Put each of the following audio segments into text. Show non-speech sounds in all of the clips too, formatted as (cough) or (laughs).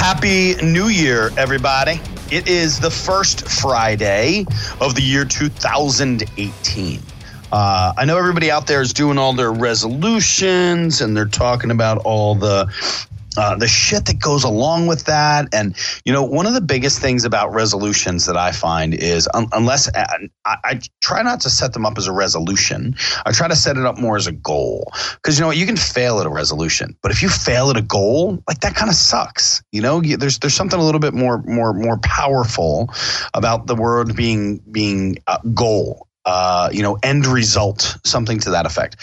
Happy New Year, everybody. It is the first Friday of the year 2018. Uh, I know everybody out there is doing all their resolutions and they're talking about all the uh, the shit that goes along with that. And, you know, one of the biggest things about resolutions that I find is un- unless uh, I, I, try not to set them up as a resolution, I try to set it up more as a goal. Because, you know, you can fail at a resolution, but if you fail at a goal, like that kind of sucks. You know, you, there's there's something a little bit more more more powerful about the word being being a goal uh, you know, end result, something to that effect.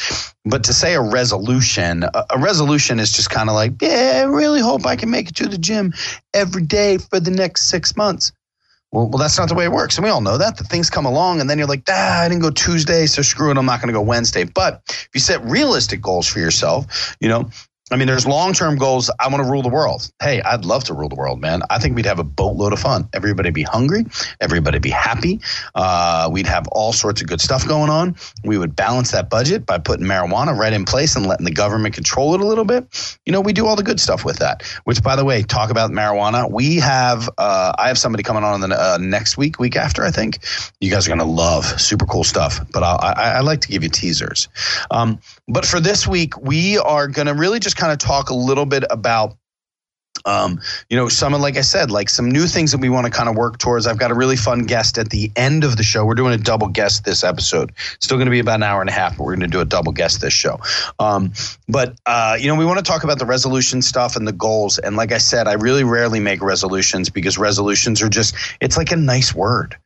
But to say a resolution, a, a resolution is just kind of like, yeah, I really hope I can make it to the gym every day for the next six months. Well, well, that's not the way it works. And we all know that. The things come along, and then you're like, ah, I didn't go Tuesday, so screw it. I'm not going to go Wednesday. But if you set realistic goals for yourself, you know, I mean, there's long term goals. I want to rule the world. Hey, I'd love to rule the world, man. I think we'd have a boatload of fun. Everybody'd be hungry. Everybody'd be happy. Uh, we'd have all sorts of good stuff going on. We would balance that budget by putting marijuana right in place and letting the government control it a little bit. You know, we do all the good stuff with that. Which, by the way, talk about marijuana. We have, uh, I have somebody coming on the uh, next week, week after, I think. You guys are going to love super cool stuff. But I, I, I like to give you teasers. Um, but for this week, we are going to really just kind of talk a little bit about um, you know, some like I said, like some new things that we want to kind of work towards. I've got a really fun guest at the end of the show. We're doing a double guest this episode. Still going to be about an hour and a half, but we're going to do a double guest this show. Um, but uh, you know, we want to talk about the resolution stuff and the goals. And like I said, I really rarely make resolutions because resolutions are just it's like a nice word.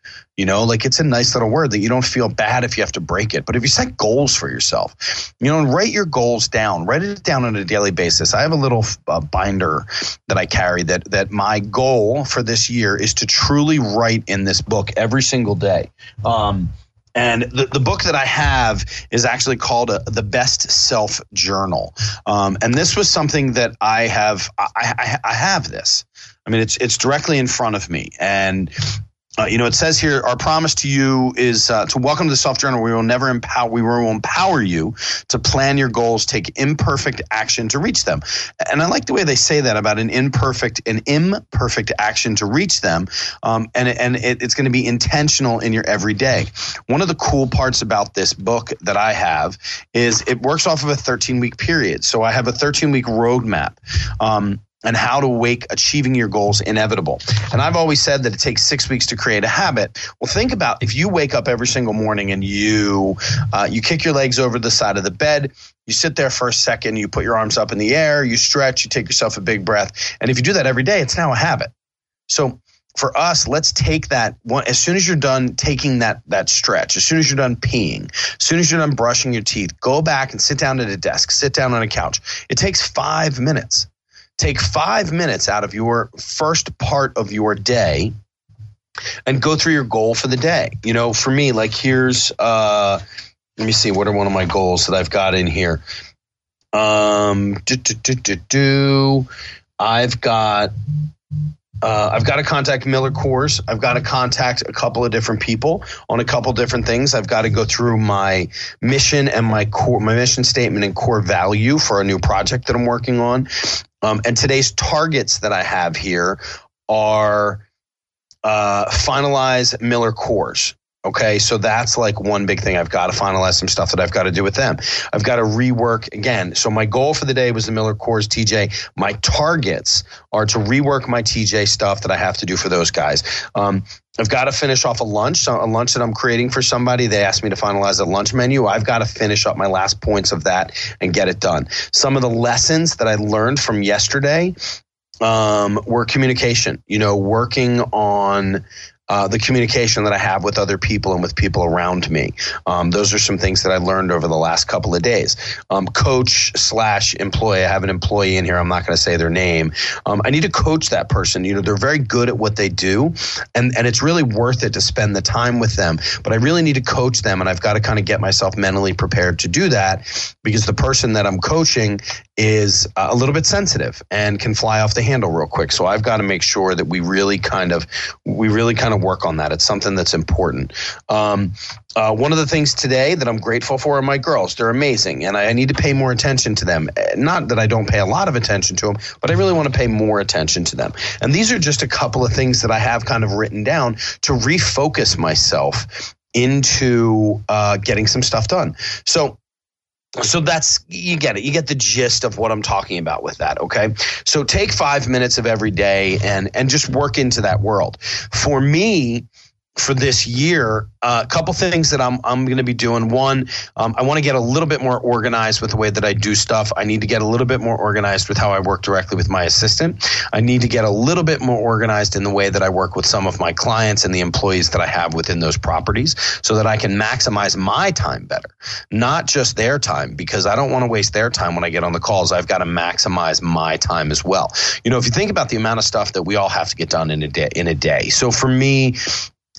You know, like it's a nice little word that you don't feel bad if you have to break it. But if you set goals for yourself, you know, write your goals down, write it down on a daily basis. I have a little uh, binder that I carry that that my goal for this year is to truly write in this book every single day. Um, and the, the book that I have is actually called uh, The Best Self Journal. Um, and this was something that I have, I, I, I have this. I mean, it's, it's directly in front of me. And uh, you know, it says here, our promise to you is uh, to welcome to the Self Journal. We will never empower. We will empower you to plan your goals, take imperfect action to reach them. And I like the way they say that about an imperfect, an imperfect action to reach them. Um, and and it, it's going to be intentional in your everyday. One of the cool parts about this book that I have is it works off of a 13 week period. So I have a 13 week roadmap. Um, and how to make achieving your goals inevitable. And I've always said that it takes six weeks to create a habit. Well, think about if you wake up every single morning and you uh, you kick your legs over the side of the bed, you sit there for a second, you put your arms up in the air, you stretch, you take yourself a big breath, and if you do that every day, it's now a habit. So for us, let's take that one as soon as you're done taking that that stretch, as soon as you're done peeing, as soon as you're done brushing your teeth, go back and sit down at a desk, sit down on a couch. It takes five minutes take five minutes out of your first part of your day and go through your goal for the day. You know, for me, like here's uh let me see what are one of my goals that I've got in here. Um do, do, do, do, do. I've got uh, I've got to contact Miller Coors. I've got to contact a couple of different people on a couple different things. I've got to go through my mission and my core, my mission statement and core value for a new project that I'm working on. Um, and today's targets that I have here are uh, finalize Miller Coors. Okay, so that's like one big thing. I've got to finalize some stuff that I've got to do with them. I've got to rework again. So my goal for the day was the Miller Coors TJ. My targets are to rework my TJ stuff that I have to do for those guys. Um, I've got to finish off a lunch, a lunch that I'm creating for somebody. They asked me to finalize a lunch menu. I've got to finish up my last points of that and get it done. Some of the lessons that I learned from yesterday um, were communication. You know, working on uh, the communication that I have with other people and with people around me. Um, those are some things that I learned over the last couple of days. Um, coach slash employee. I have an employee in here. I'm not going to say their name. Um, I need to coach that person. You know, they're very good at what they do, and and it's really worth it to spend the time with them. But I really need to coach them, and I've got to kind of get myself mentally prepared to do that because the person that I'm coaching is a little bit sensitive and can fly off the handle real quick. So I've got to make sure that we really kind of we really kind of work on that. It's something that's important. Um, uh, one of the things today that I'm grateful for are my girls. They're amazing, and I, I, need to pay more attention to them. Eh, not that I don't pay a lot of attention to them, but I really want to pay more attention to them. And these are just a couple of things that I have kind of written down to refocus myself into uh, getting some stuff done. So so that's you get it. You get the gist of what i'm talking about with that okay? So take five minutes of every day and and just work into that world. For me for this year, a uh, couple things that I'm I'm going to be doing. One, um, I want to get a little bit more organized with the way that I do stuff. I need to get a little bit more organized with how I work directly with my assistant. I need to get a little bit more organized in the way that I work with some of my clients and the employees that I have within those properties, so that I can maximize my time better, not just their time, because I don't want to waste their time when I get on the calls. I've got to maximize my time as well. You know, if you think about the amount of stuff that we all have to get done in a day, in a day. So for me,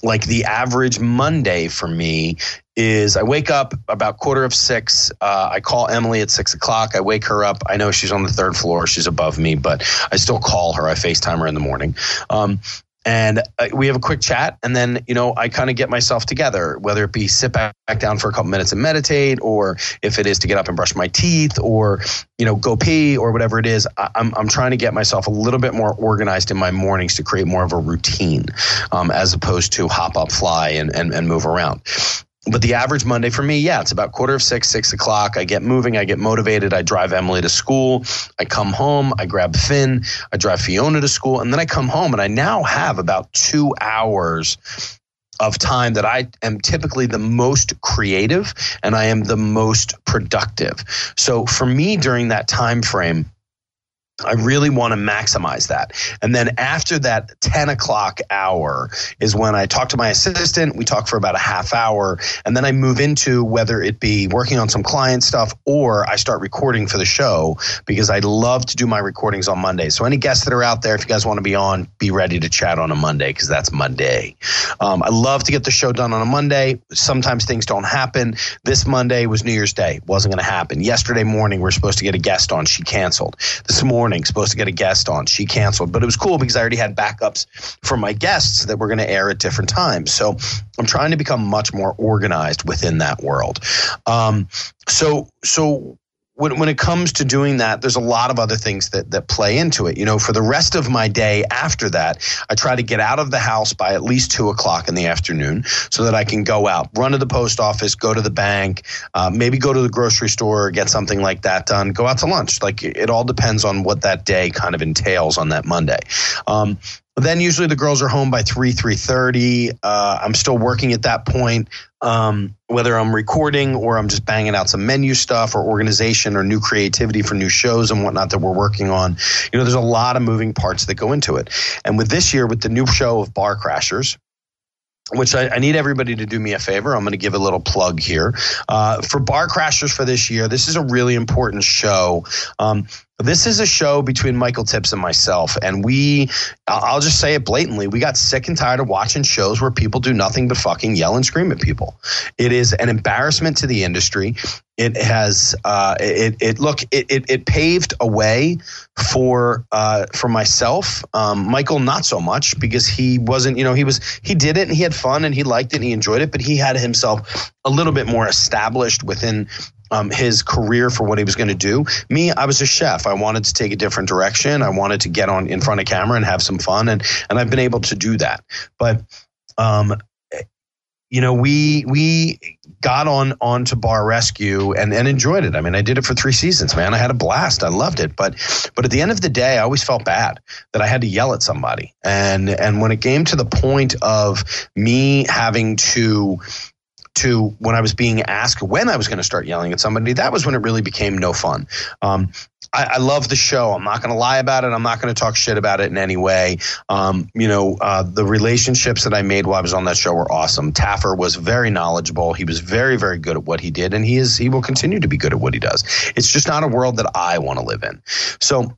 like the average Monday for me is I wake up about quarter of six. Uh, I call Emily at six o'clock. I wake her up. I know she's on the third floor. She's above me, but I still call her. I FaceTime her in the morning. Um, and uh, we have a quick chat and then you know i kind of get myself together whether it be sit back down for a couple minutes and meditate or if it is to get up and brush my teeth or you know go pee or whatever it is i'm, I'm trying to get myself a little bit more organized in my mornings to create more of a routine um, as opposed to hop up fly and, and, and move around but the average Monday for me, yeah, it's about quarter of six, six o'clock. I get moving, I get motivated. I drive Emily to school. I come home, I grab Finn, I drive Fiona to school, and then I come home and I now have about two hours of time that I am typically the most creative and I am the most productive. So for me during that time frame, I really want to maximize that. And then after that 10 o'clock hour is when I talk to my assistant. We talk for about a half hour. And then I move into whether it be working on some client stuff or I start recording for the show because I love to do my recordings on Monday. So, any guests that are out there, if you guys want to be on, be ready to chat on a Monday because that's Monday. Um, I love to get the show done on a Monday. Sometimes things don't happen. This Monday was New Year's Day, wasn't going to happen. Yesterday morning, we are supposed to get a guest on. She canceled. This morning, morning, supposed to get a guest on. She canceled, but it was cool because I already had backups for my guests that were going to air at different times. So I'm trying to become much more organized within that world. Um, so, so when, when it comes to doing that, there's a lot of other things that, that play into it. You know, for the rest of my day after that, I try to get out of the house by at least two o'clock in the afternoon so that I can go out, run to the post office, go to the bank, uh, maybe go to the grocery store, get something like that done, go out to lunch. Like it all depends on what that day kind of entails on that Monday. Um, then usually the girls are home by 3 3.30 uh, i'm still working at that point um, whether i'm recording or i'm just banging out some menu stuff or organization or new creativity for new shows and whatnot that we're working on you know there's a lot of moving parts that go into it and with this year with the new show of bar crashers which I, I, need everybody to do me a favor. I'm going to give a little plug here. Uh, for Bar Crashers for this year, this is a really important show. Um, this is a show between Michael Tips and myself. And we, I'll just say it blatantly, we got sick and tired of watching shows where people do nothing but fucking yell and scream at people. It is an embarrassment to the industry. It has, uh, it, it, look, it, it, it paved a way for, uh, for myself. Um, Michael, not so much because he wasn't, you know, he was, he did it and he had fun and he liked it and he enjoyed it, but he had himself a little bit more established within um, his career for what he was going to do. Me, I was a chef. I wanted to take a different direction. I wanted to get on in front of camera and have some fun, and and I've been able to do that. But um, you know, we we got on onto Bar Rescue and, and enjoyed it. I mean, I did it for three seasons, man. I had a blast. I loved it. But but at the end of the day, I always felt bad that I had to yell at somebody. And and when it came to the point of me having to to when I was being asked when I was going to start yelling at somebody, that was when it really became no fun. Um, I, I, love the show. I'm not going to lie about it. I'm not going to talk shit about it in any way. Um, you know, uh, the relationships that I made while I was on that show were awesome. Taffer was very knowledgeable. He was very, very good at what he did, and he is he will continue to be good at what he does. It's just not a world that I want to live in. So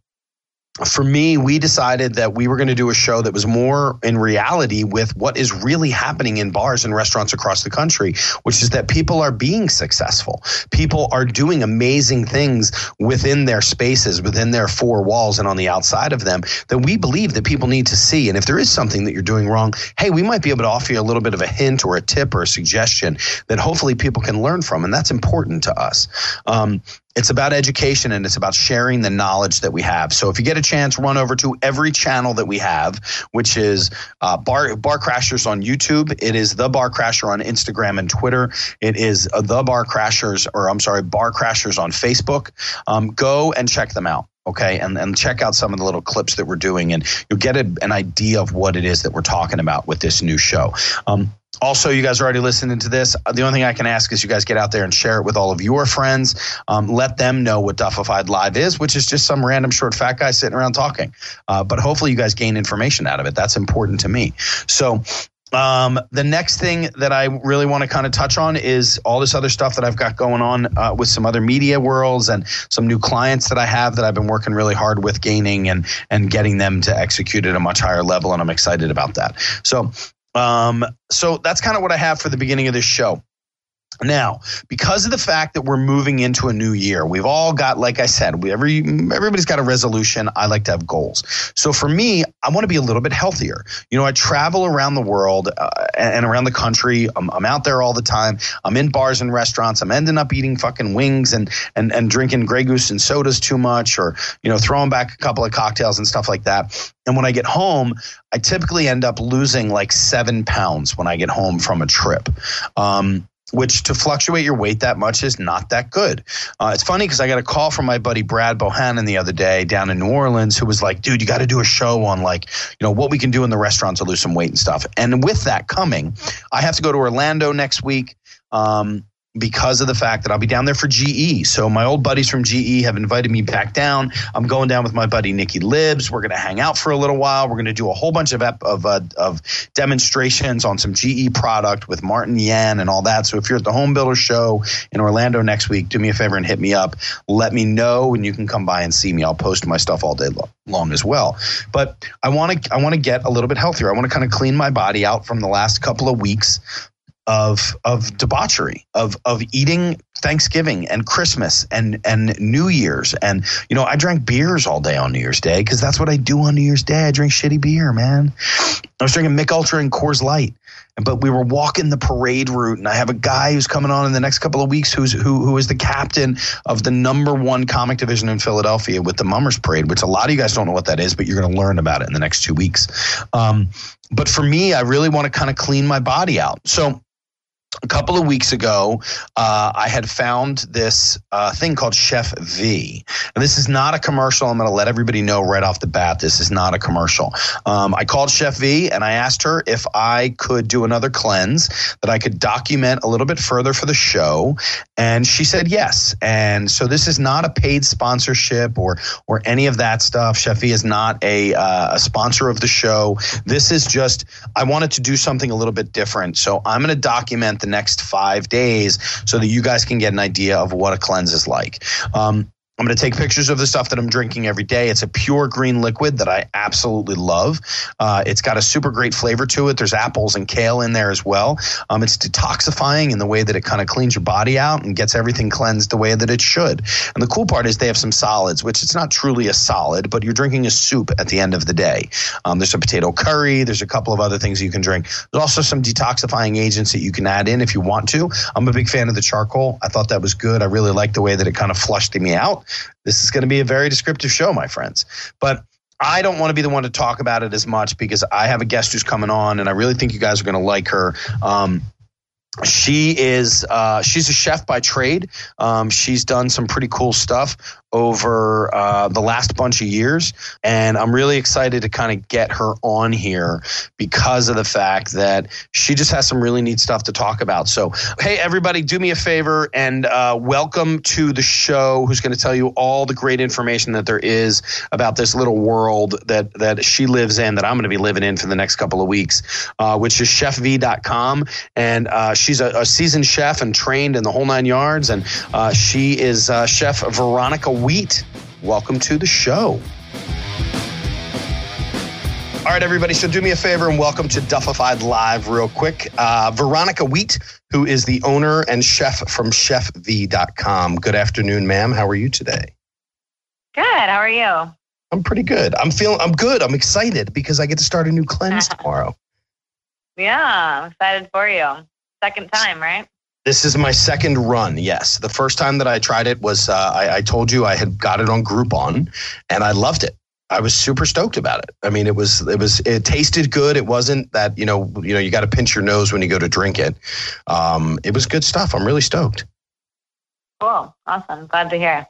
for me, we decided that we were going to do a show that was more in reality with what is really happening in bars and restaurants across the country, which is that people are being successful. People are doing amazing things within their spaces, within their four walls, and on the outside of them that we believe that people need to see. And if there is something that you're doing wrong, hey, we might be able to offer you a little bit of a hint or a tip or a suggestion that hopefully people can learn from. And that's important to us. Um, it's about education and it's about sharing the knowledge that we have. So if you get a chance, run over to every channel that we have, which is uh, Bar Bar Crashers on YouTube. It is the Bar Crasher on Instagram and Twitter. It is uh, the Bar Crashers, or I'm sorry, Bar Crashers on Facebook. Um, go and check them out okay and, and check out some of the little clips that we're doing and you'll get a, an idea of what it is that we're talking about with this new show um, also, you guys are already listening to this. The only thing I can ask is you guys get out there and share it with all of your friends. Um, let them know what Duffified Live is, which is just some random short fat guy sitting around talking. Uh, but hopefully, you guys gain information out of it. That's important to me. So, um, the next thing that I really want to kind of touch on is all this other stuff that I've got going on uh, with some other media worlds and some new clients that I have that I've been working really hard with gaining and and getting them to execute at a much higher level, and I'm excited about that. So um, so that's kind of what I have for the beginning of this show. Now, because of the fact that we're moving into a new year, we've all got, like I said, we every everybody's got a resolution. I like to have goals. So for me, I want to be a little bit healthier. You know, I travel around the world uh, and around the country. I'm, I'm, out there all the time. I'm in bars and restaurants. I'm ending up eating fucking wings and and and drinking Grey Goose and sodas too much, or you know, throwing back a couple of cocktails and stuff like that. And when I get home, I typically end up losing like seven pounds when I get home from a trip. Um, which to fluctuate your weight that much is not that good. Uh, it's funny because I got a call from my buddy Brad Bohannon the other day down in New Orleans who was like, dude, you got to do a show on like, you know, what we can do in the restaurant to lose some weight and stuff. And with that coming, I have to go to Orlando next week. Um, because of the fact that I'll be down there for GE. So my old buddies from GE have invited me back down. I'm going down with my buddy Nikki Libs. We're going to hang out for a little while. We're going to do a whole bunch of ep- of, uh, of demonstrations on some GE product with Martin Yan and all that. So if you're at the Home Builder Show in Orlando next week, do me a favor and hit me up. Let me know, and you can come by and see me. I'll post my stuff all day long as well. But I want to I want to get a little bit healthier. I want to kind of clean my body out from the last couple of weeks of of debauchery of of eating Thanksgiving and Christmas and and New Year's. And you know I drank beers all day on New Year's Day because that's what I do on New Year's Day. I drink shitty beer man. I was drinking Mich Ultra and Coors Light. But we were walking the parade route and I have a guy who's coming on in the next couple of weeks who's who who is the captain of the number one comic division in Philadelphia with the Mummers Parade which a lot of you guys don't know what that is but you're going to learn about it in the next two weeks. Um, but for me I really want to kind of clean my body out. So a couple of weeks ago, uh, I had found this uh, thing called Chef V. And this is not a commercial. I'm going to let everybody know right off the bat this is not a commercial. Um, I called Chef V and I asked her if I could do another cleanse that I could document a little bit further for the show. And she said yes. And so this is not a paid sponsorship or or any of that stuff. Chef V is not a, uh, a sponsor of the show. This is just, I wanted to do something a little bit different. So I'm going to document the next five days so that you guys can get an idea of what a cleanse is like. Um, I'm going to take pictures of the stuff that I'm drinking every day. It's a pure green liquid that I absolutely love. Uh, it's got a super great flavor to it. There's apples and kale in there as well. Um, it's detoxifying in the way that it kind of cleans your body out and gets everything cleansed the way that it should. And the cool part is they have some solids, which it's not truly a solid, but you're drinking a soup at the end of the day. Um, there's a potato curry. There's a couple of other things you can drink. There's also some detoxifying agents that you can add in if you want to. I'm a big fan of the charcoal. I thought that was good. I really like the way that it kind of flushed me out. This is going to be a very descriptive show, my friends. But I don't want to be the one to talk about it as much because I have a guest who's coming on, and I really think you guys are going to like her. Um, she is uh, she's a chef by trade. Um, she's done some pretty cool stuff over uh, the last bunch of years. And I'm really excited to kind of get her on here because of the fact that she just has some really neat stuff to talk about. So, hey, everybody, do me a favor and uh, welcome to the show who's going to tell you all the great information that there is about this little world that, that she lives in, that I'm going to be living in for the next couple of weeks, uh, which is chefv.com. And uh, she's a, a, seasoned chef and trained in the whole nine yards. And uh, she is uh, Chef Veronica Wheat. Welcome to the show. All right, everybody. So do me a favor and welcome to Duffified Live, real quick. Uh, Veronica Wheat, who is the owner and chef from ChefV.com. Good afternoon, ma'am. How are you today? Good. How are you? I'm pretty good. I'm feeling. I'm good. I'm excited because I get to start a new (laughs) cleanse tomorrow. yeah, I'm excited for you. Second time, right? This is my second run. Yes, the first time that I tried it was uh, I, I, told you I had got it on Groupon, and I loved it. I was super stoked about it. I mean, it was it was it tasted good. It wasn't that you know you know you got to pinch your nose when you go to drink it. Um, it was good stuff. I'm really stoked. Cool, awesome, glad to hear.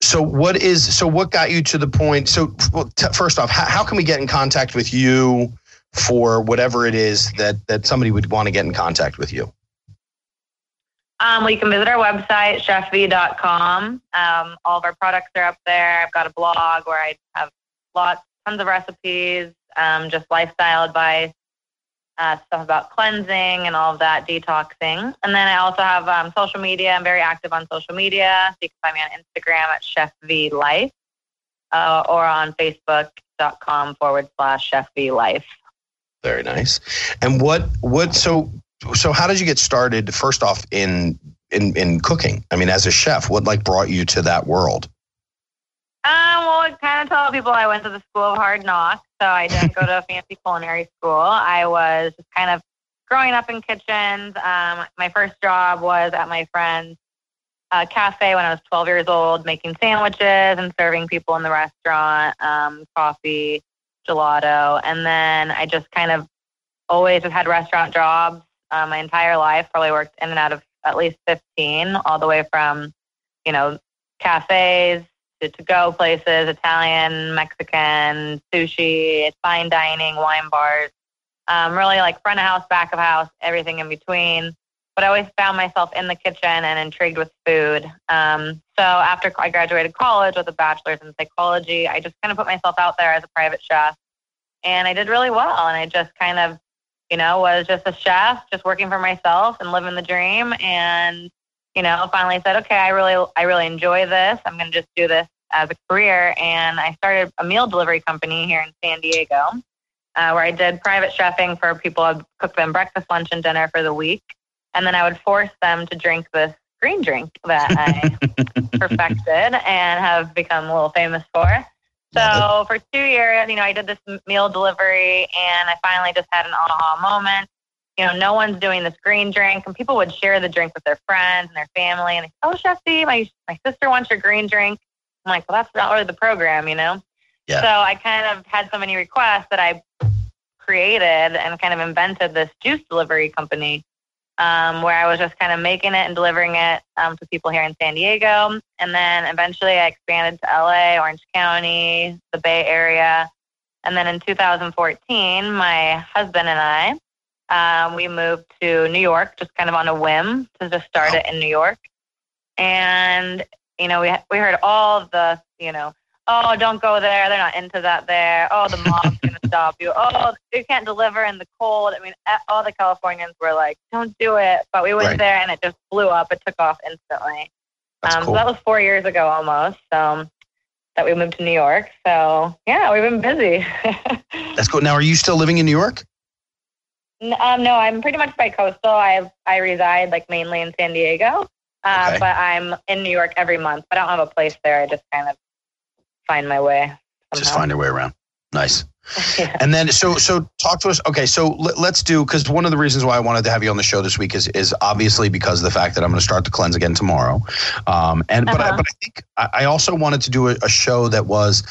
So what is so what got you to the point? So well, t- first off, how, how can we get in contact with you for whatever it is that that somebody would want to get in contact with you? Um, well, you can visit our website, chefv.com. Um, all of our products are up there. I've got a blog where I have lots, tons of recipes, um, just lifestyle advice, uh, stuff about cleansing and all of that, detoxing. And then I also have um, social media. I'm very active on social media. So you can find me on Instagram at chefvlife uh, or on Facebook.com forward slash chefvlife. Very nice. And what, what, so so how did you get started first off in in in cooking i mean as a chef what like brought you to that world um, well, I kind of tell people I went to the school of hard knocks, so I didn't go to a (laughs) fancy culinary school. I was just kind of growing up in kitchens. Um, my first job was at my friend's uh, cafe when I was 12 years old, making sandwiches and serving people in the restaurant, um, coffee, gelato, and then I just kind of always have had restaurant jobs uh, my entire life. Probably worked in and out of at least 15, all the way from, you know, cafes to to go places, Italian, Mexican, sushi, fine dining, wine bars. Um, really like front of house, back of house, everything in between. But I always found myself in the kitchen and intrigued with food. Um, so after I graduated college with a bachelor's in psychology, I just kind of put myself out there as a private chef, and I did really well. And I just kind of you know, was just a chef, just working for myself and living the dream. And, you know, finally said, okay, I really, I really enjoy this. I'm going to just do this as a career. And I started a meal delivery company here in San Diego, uh, where I did private chefing for people. I'd cook them breakfast, lunch, and dinner for the week. And then I would force them to drink this green drink that I (laughs) perfected and have become a little famous for. So for two years, you know, I did this meal delivery and I finally just had an aha moment. You know, no one's doing this green drink and people would share the drink with their friends and their family and they, oh, Chef V, my, my sister wants your green drink. I'm like, well, that's not really the program, you know? Yeah. So I kind of had so many requests that I created and kind of invented this juice delivery company um, where I was just kind of making it and delivering it um, to people here in San Diego. And then eventually I expanded to LA, Orange County, the Bay Area. And then in 2014, my husband and I, um, we moved to New York just kind of on a whim to just start it in New York. And, you know, we, we heard all the, you know, oh, don't go there. They're not into that there. Oh, the mob's going (laughs) to stop you. Oh, you can't deliver in the cold. I mean, all the Californians were like, don't do it. But we went right. there and it just blew up. It took off instantly. That's um, cool. So that was four years ago almost. Um, that we moved to New York. So yeah, we've been busy. (laughs) That's cool. Now, are you still living in New York? Um, no, I'm pretty much by coastal. I I reside like mainly in San Diego, uh, okay. but I'm in New York every month. But I don't have a place there. I just kind of find my way. Somehow. Just find your way around. Nice. (laughs) yeah. And then, so so talk to us. Okay, so let, us do because one of the reasons why I wanted to have you on the show this week is is obviously because of the fact that I'm going to start the cleanse again tomorrow. Um, and uh-huh. but I, but I think I also wanted to do a, a show that was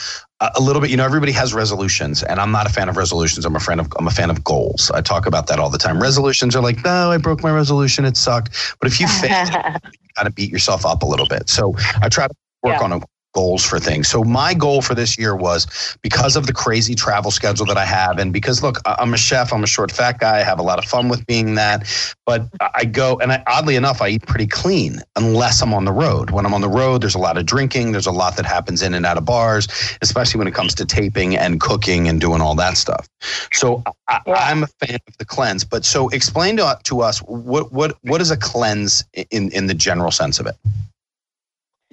a little bit you know everybody has resolutions and i'm not a fan of resolutions i'm a fan of i'm a fan of goals i talk about that all the time resolutions are like no i broke my resolution it sucked but if you (laughs) fail you kind of beat yourself up a little bit so i try to work yeah. on a goals for things. So my goal for this year was because of the crazy travel schedule that I have, and because look, I'm a chef, I'm a short, fat guy. I have a lot of fun with being that. But I go, and I, oddly enough, I eat pretty clean unless I'm on the road. When I'm on the road, there's a lot of drinking. There's a lot that happens in and out of bars, especially when it comes to taping and cooking and doing all that stuff. So I, am a fan of the cleanse. But so explain to, to us what what what is a cleanse in in the general sense of it.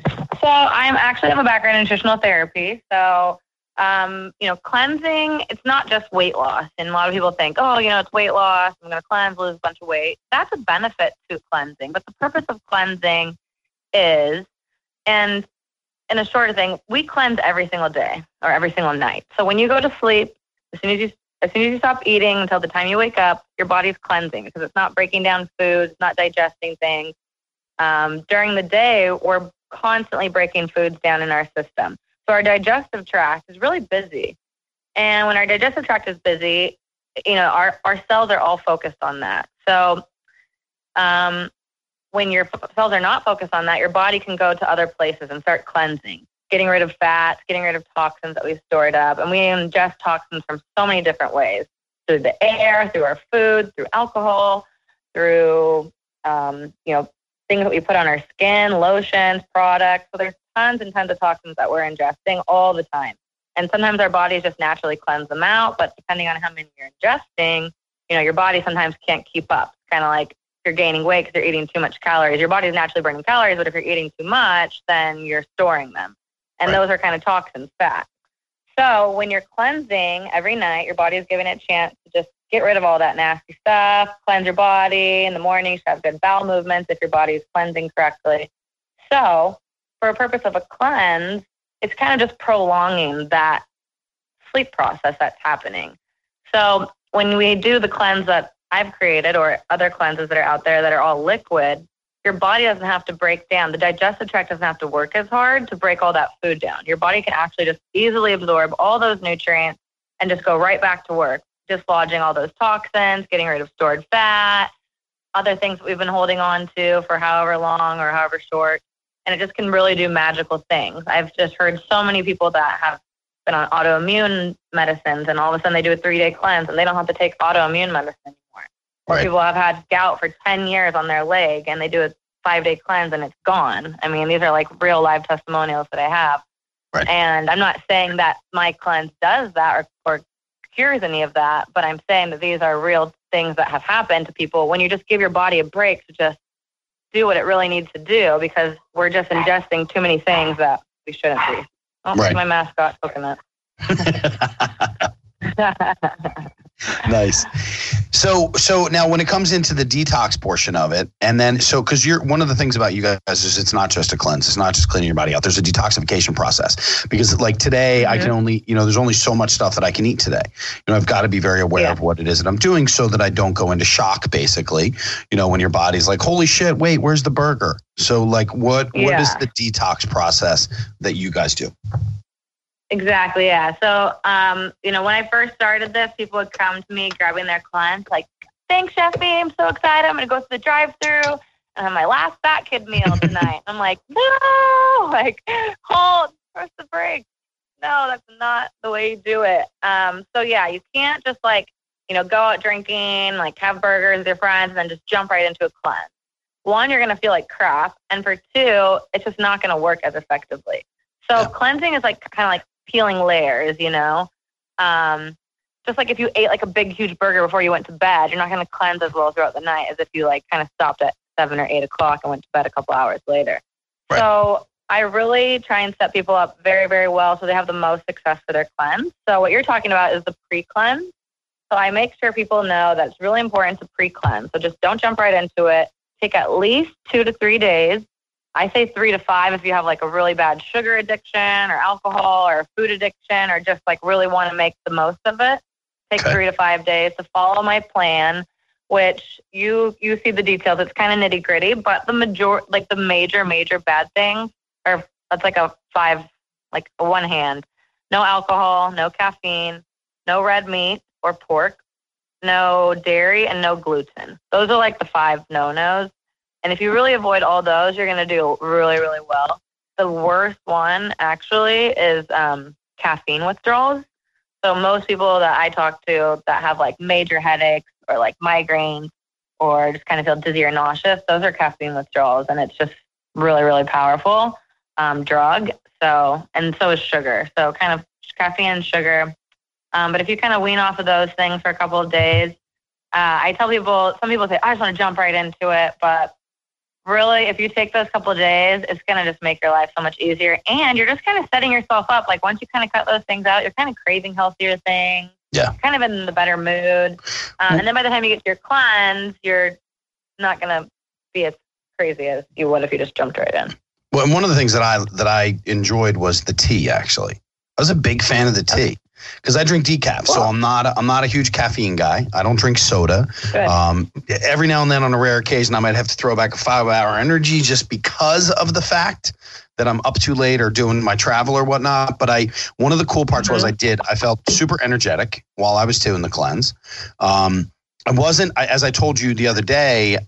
So I'm actually have a background in nutritional therapy. So um, you know, cleansing, it's not just weight loss. And a lot of people think, oh, you know, it's weight loss. I'm going to cleanse, lose a bunch of weight. That's a benefit to cleansing. But the purpose of cleansing is, and in a shorter thing, we cleanse every single day or every single night. So when you go to sleep, as soon as you as soon as you stop eating until the time you wake up, your body's cleansing because it's not breaking down food, not digesting things. Um, during the day, we're constantly breaking foods down in our system. So our digestive tract is really busy. And when our digestive tract is busy, you know, our, our cells are all focused on that. So um, when your cells are not focused on that, your body can go to other places and start cleansing, getting rid of fats, getting rid of toxins that we've stored up. And we ingest toxins from so many different ways through the air, through our food, through alcohol, through, um, you know, things that we put on our skin, lotions, products. So there's tons and tons of toxins that we're ingesting all the time. And sometimes our bodies just naturally cleanse them out, but depending on how many you're ingesting, you know, your body sometimes can't keep up. Kind of like you're gaining weight because you're eating too much calories. Your body's naturally burning calories, but if you're eating too much, then you're storing them. And right. those are kind of toxins, fat. So when you're cleansing every night, your body is giving it a chance to just get rid of all that nasty stuff, cleanse your body. In the morning, you should have good bowel movements if your body is cleansing correctly. So, for a purpose of a cleanse, it's kind of just prolonging that sleep process that's happening. So, when we do the cleanse that I've created or other cleanses that are out there that are all liquid, your body doesn't have to break down. The digestive tract doesn't have to work as hard to break all that food down. Your body can actually just easily absorb all those nutrients and just go right back to work dislodging all those toxins, getting rid of stored fat, other things that we've been holding on to for however long or however short. And it just can really do magical things. I've just heard so many people that have been on autoimmune medicines and all of a sudden they do a three day cleanse and they don't have to take autoimmune medicine anymore. Or people have had gout for 10 years on their leg and they do a five day cleanse and it's gone. I mean, these are like real live testimonials that I have. Right. And I'm not saying that my cleanse does that or, or cures any of that, but I'm saying that these are real things that have happened to people when you just give your body a break to just do what it really needs to do because we're just ingesting too many things that we shouldn't be. Oh, right. my mascot coconut. (laughs) (laughs) nice. So, so now when it comes into the detox portion of it, and then so because you're one of the things about you guys is it's not just a cleanse, it's not just cleaning your body out. There's a detoxification process because like today mm-hmm. I can only you know there's only so much stuff that I can eat today. You know I've got to be very aware yeah. of what it is that I'm doing so that I don't go into shock. Basically, you know when your body's like holy shit, wait, where's the burger? So like what yeah. what is the detox process that you guys do? Exactly. Yeah. So, um, you know, when I first started this, people would come to me grabbing their cleanse, like, "Thanks, Chef V. I'm so excited. I'm going to go to the drive-through and have my last Fat Kid meal tonight." (laughs) I'm like, "No! (laughs) Like, hold, press the brakes. No, that's not the way you do it." Um, so yeah, you can't just like, you know, go out drinking, like have burgers with your friends, and then just jump right into a cleanse. One, you're going to feel like crap, and for two, it's just not going to work as effectively. So yeah. cleansing is like kind of like peeling layers, you know. Um, just like if you ate like a big, huge burger before you went to bed, you're not going to cleanse as well throughout the night as if you like kind of stopped at seven or eight o'clock and went to bed a couple hours later. Right. So I really try and set people up very, very well so they have the most success for their cleanse. So what you're talking about is the pre-cleanse. So I make sure people know that it's really important to pre-cleanse. So just don't jump right into it. Take at least two to three days I say three to five if you have like a really bad sugar addiction or alcohol or food addiction or just like really want to make the most of it. Take okay. three to five days to follow my plan, which you you see the details. It's kind of nitty gritty, but the major like the major major bad things are that's like a five like a one hand. No alcohol, no caffeine, no red meat or pork, no dairy, and no gluten. Those are like the five no nos. And if you really avoid all those, you're going to do really, really well. the worst one actually is um, caffeine withdrawals. So most people that I talk to that have like major headaches or like migraines or just kind of feel dizzy or nauseous, those are caffeine withdrawals, and it's just really really powerful um, drug. So and so is sugar. So kind of caffeine and sugar. Um, but if you kind of wean off of those things for a couple of days, uh, I tell people. Some people say I just want to jump right into it, but really, if you take those couple of days, it's going to just make your life so much easier. And you're just kind of setting yourself up. Like once you kind of cut those things out, you're kind of craving healthier things. Yeah. Kind of in the better mood. Um, and then by the time you get to your cleanse, you're not going to be as crazy as you would if you just jumped right in. Well, and one of the things that I that I enjoyed was the tea. Actually, I was a big fan of the tea because I drink decaf, so I'm not a, I'm not a huge caffeine guy. I don't drink soda. Um, every now and then, on a rare occasion, I might have to throw back a five hour energy just because of the fact that I'm up too late or doing my travel or whatnot. But I one of the cool parts mm-hmm. was I did I felt super energetic while I was doing the cleanse. Um, I wasn't as I told you the other day.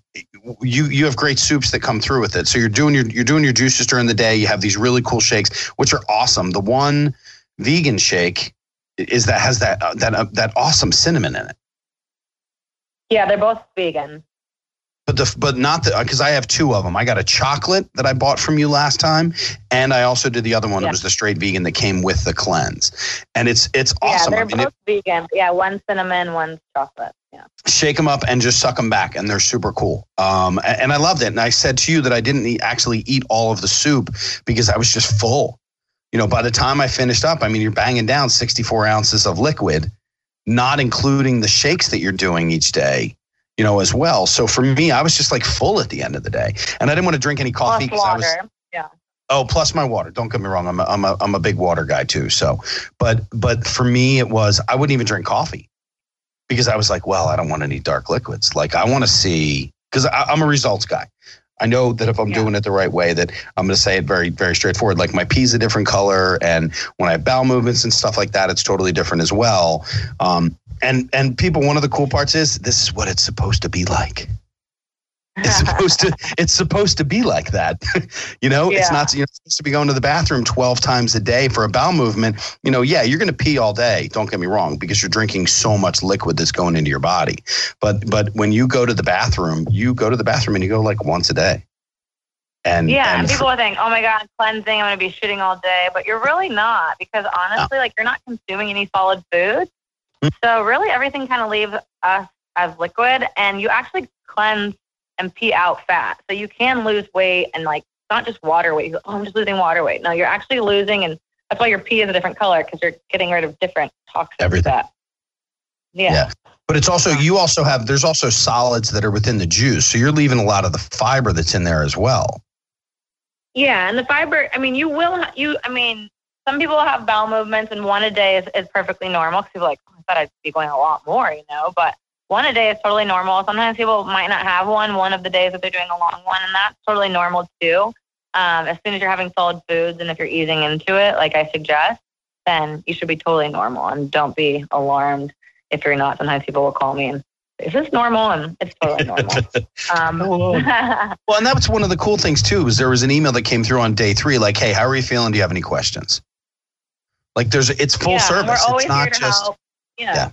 You you have great soups that come through with it. So you're doing your you're doing your juices during the day. You have these really cool shakes, which are awesome. The one vegan shake is that has that uh, that uh, that awesome cinnamon in it. Yeah, they're both vegan. But the but not the because I have two of them. I got a chocolate that I bought from you last time, and I also did the other one. Yeah. It was the straight vegan that came with the cleanse, and it's it's awesome. Yeah, they're I mean, both it, vegan. Yeah, one cinnamon, one chocolate. Yeah. Shake them up and just suck them back, and they're super cool. Um, and, and I loved it. And I said to you that I didn't eat, actually eat all of the soup because I was just full you know, by the time I finished up, I mean, you're banging down 64 ounces of liquid, not including the shakes that you're doing each day, you know, as well. So for me, I was just like full at the end of the day. And I didn't want to drink any coffee because I was. Yeah. Oh, plus my water. Don't get me wrong. I'm a, I'm a, I'm a big water guy too. So, but, but for me, it was, I wouldn't even drink coffee because I was like, well, I don't want any dark liquids. Like I want to see, because I'm a results guy. I know that if I'm yeah. doing it the right way, that I'm going to say it very, very straightforward. Like my pee's a different color, and when I have bowel movements and stuff like that, it's totally different as well. Um, and and people, one of the cool parts is this is what it's supposed to be like. It's (laughs) supposed to it's supposed to be like that. (laughs) you know, yeah. it's not you're supposed to be going to the bathroom 12 times a day for a bowel movement. You know, yeah, you're going to pee all day, don't get me wrong, because you're drinking so much liquid that's going into your body. But but when you go to the bathroom, you go to the bathroom and you go like once a day. And yeah, and, and people for, think, "Oh my god, cleansing, I'm going to be shitting all day," but you're really not because honestly, no. like you're not consuming any solid food. Mm-hmm. So really, everything kind of leaves us as liquid, and you actually cleanse and pee out fat. So you can lose weight and like not just water weight. oh, I'm just losing water weight. No, you're actually losing, and that's why your pee is a different color because you're getting rid of different toxins. Everything. Fat. Yeah. yeah. But it's also you also have there's also solids that are within the juice, so you're leaving a lot of the fiber that's in there as well. Yeah, and the fiber. I mean, you will. You. I mean, some people have bowel movements, and one a day is, is perfectly normal. Because people are like, oh, I thought I'd be going a lot more, you know. But one a day is totally normal. Sometimes people might not have one one of the days that they're doing a long one, and that's totally normal too. Um, as soon as you're having solid foods and if you're easing into it, like I suggest, then you should be totally normal and don't be alarmed if you're not. Sometimes people will call me and is this normal? And it's totally normal. (laughs) um, (laughs) well, and that's one of the cool things too. Is there was an email that came through on day three, like, "Hey, how are you feeling? Do you have any questions?" Like, there's it's full yeah, service. We're always it's not here to just help. Yeah. yeah.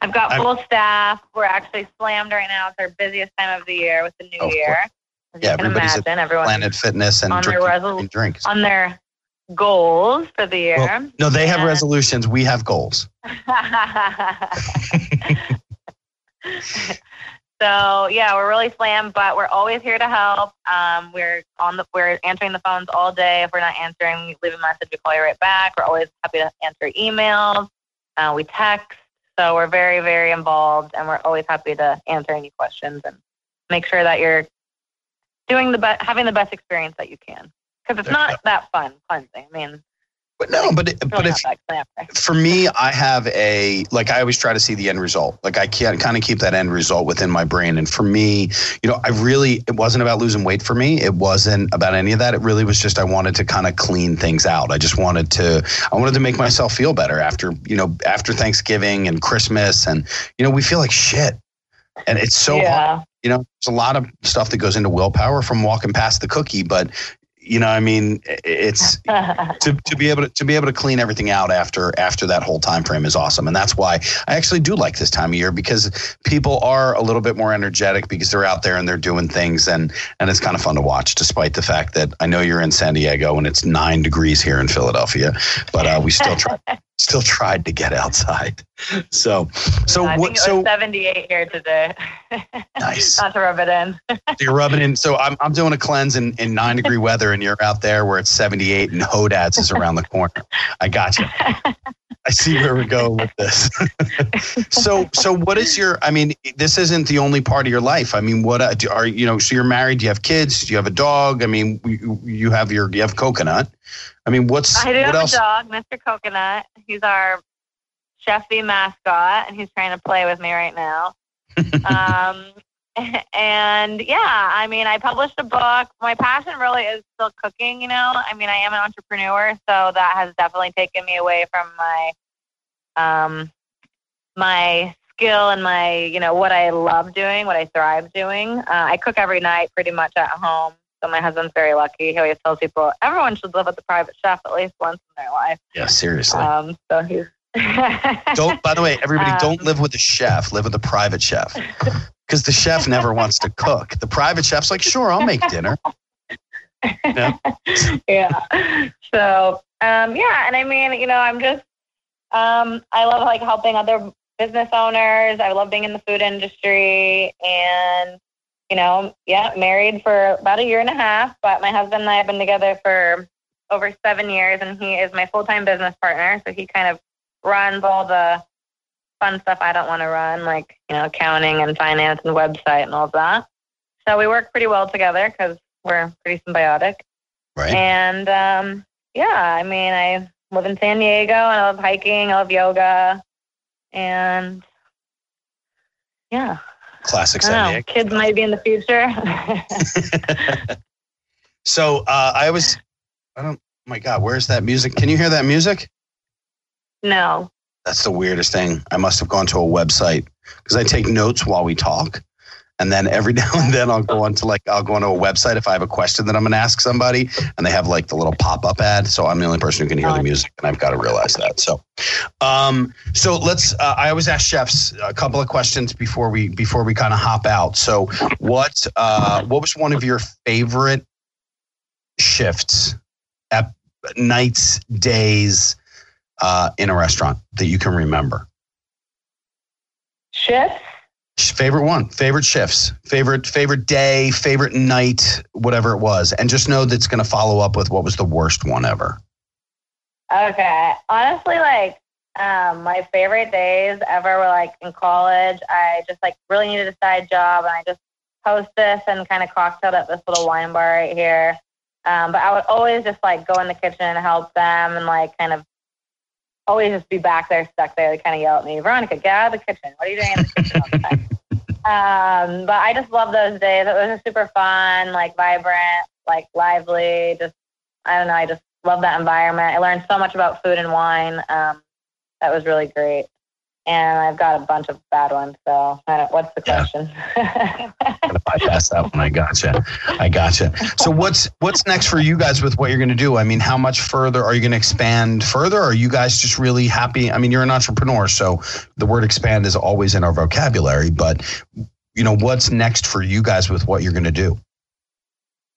I've got full I'm, staff. We're actually slammed right now. It's our busiest time of the year with the new oh, year. As yeah, you can imagine, everyone Planet Fitness and on drinking, their resol- drinks. on their goals for the year. Well, no, they have resolutions. We have goals. (laughs) so yeah, we're really slammed, but we're always here to help. Um, we're on the we're answering the phones all day. If we're not answering, leave a message. We call you right back. We're always happy to answer emails. Uh, we text. So we're very very involved, and we're always happy to answer any questions and make sure that you're doing the best, having the best experience that you can. Because it's not that fun cleansing. I mean, but no, but but oh, if for me, I have a like I always try to see the end result. Like I can't kind of keep that end result within my brain. And for me, you know, I really it wasn't about losing weight for me. It wasn't about any of that. It really was just I wanted to kind of clean things out. I just wanted to I wanted to make myself feel better after you know after Thanksgiving and Christmas and you know we feel like shit. And it's so yeah. hard. You know, there's a lot of stuff that goes into willpower from walking past the cookie, but you know, I mean, it's (laughs) to, to be able to, to be able to clean everything out after after that whole time frame is awesome, and that's why I actually do like this time of year because people are a little bit more energetic because they're out there and they're doing things, and and it's kind of fun to watch, despite the fact that I know you're in San Diego and it's nine degrees here in Philadelphia, but uh, we still try (laughs) still tried to get outside. So, so I what? So 78 here today. Nice. (laughs) Not to rub it in. you're rubbing in. So I'm I'm doing a cleanse in, in nine degree (laughs) weather, and you're out there where it's 78 and Hodad's is around the corner. I got you. I see where we go with this. (laughs) so, so what is your? I mean, this isn't the only part of your life. I mean, what uh, are you know? So you're married. Do you have kids? Do you have a dog? I mean, you, you have your you have coconut. I mean, what's I do what have else? a dog, Mr. Coconut. He's our Chef V mascot, and he's trying to play with me right now. (laughs) um, (laughs) and yeah, I mean, I published a book. My passion really is still cooking. You know, I mean, I am an entrepreneur, so that has definitely taken me away from my um, my skill and my you know what I love doing, what I thrive doing. Uh, I cook every night, pretty much at home. So my husband's very lucky. He always tells people everyone should live with a private chef at least once in their life. Yeah, seriously. Um, so he's (laughs) don't. By the way, everybody, Um, don't live with a chef. Live with a private chef. (laughs) Because the chef never wants to cook. The private chef's like, sure, I'll make dinner. (laughs) yeah. So um, yeah, and I mean, you know, I'm just um, I love like helping other business owners. I love being in the food industry, and you know, yeah, married for about a year and a half. But my husband and I have been together for over seven years, and he is my full time business partner. So he kind of runs all the fun stuff I don't want to run, like you know, accounting and finance and website and all that. So we work pretty well together because we're pretty symbiotic. Right. And um, yeah, I mean, I live in San Diego and I love hiking. I love yoga, and yeah, Classic San. Diego. Kids might be in the future. (laughs) so uh, I was, I don't. Oh my God, where's that music? Can you hear that music? no. That's the weirdest thing. I must have gone to a website because I take notes while we talk. And then every (laughs) now and then I'll go on to like I'll go onto a website if I have a question that I'm gonna ask somebody and they have like the little pop-up ad. So I'm the only person who can hear the music and I've got to realize that. So um so let's uh, I always ask chefs a couple of questions before we before we kind of hop out. So what uh what was one of your favorite shifts at nights, days uh in a restaurant that you can remember? Shifts. Favorite one favorite shifts favorite favorite day favorite night whatever it was and just know that's going to follow up with what was the worst one ever Okay. Honestly, like um, my favorite days ever were like in college. I just like really needed a side job, and I just hostess and kind of cocktailed at this little wine bar right here. Um, but I would always just like go in the kitchen and help them, and like kind of always just be back there, stuck there. They kind of yell at me, Veronica, get out of the kitchen. What are you doing in the kitchen all the time? Um, but I just love those days. It was just super fun, like vibrant, like lively. Just I don't know. I just love that environment. I learned so much about food and wine. Um, that was really great. And I've got a bunch of bad ones. So I don't, what's the Yeah. question? Gotta (laughs) bypass that one i gotcha i gotcha so what's what's next for you guys with what you're going to do i mean how much further are you going to expand further are you guys just really happy i mean you're an entrepreneur so the word expand is always in our vocabulary but you know what's next for you guys with what you're going to do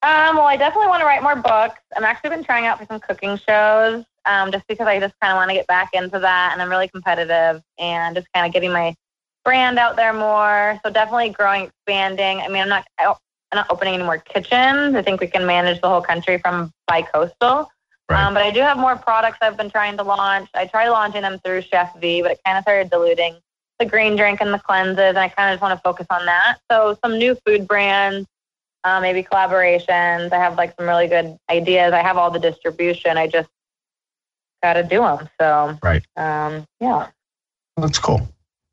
Um, well, I definitely want to write more books. I'm actually been trying out for some cooking shows, um, just because I just kind of want to get back into that, and I'm really competitive and just kind of getting my brand out there more. So definitely growing, expanding. I mean, I'm not, I'm not opening any more kitchens. I think we can manage the whole country from bi-coastal. Right. Um, but I do have more products I've been trying to launch. I tried launching them through Chef V, but it kind of started diluting the green drink and the cleanses, and I kind of just want to focus on that. So some new food brands uh, maybe collaborations. I have like some really good ideas. I have all the distribution. I just got to do them. So, Right. Um, yeah. That's cool.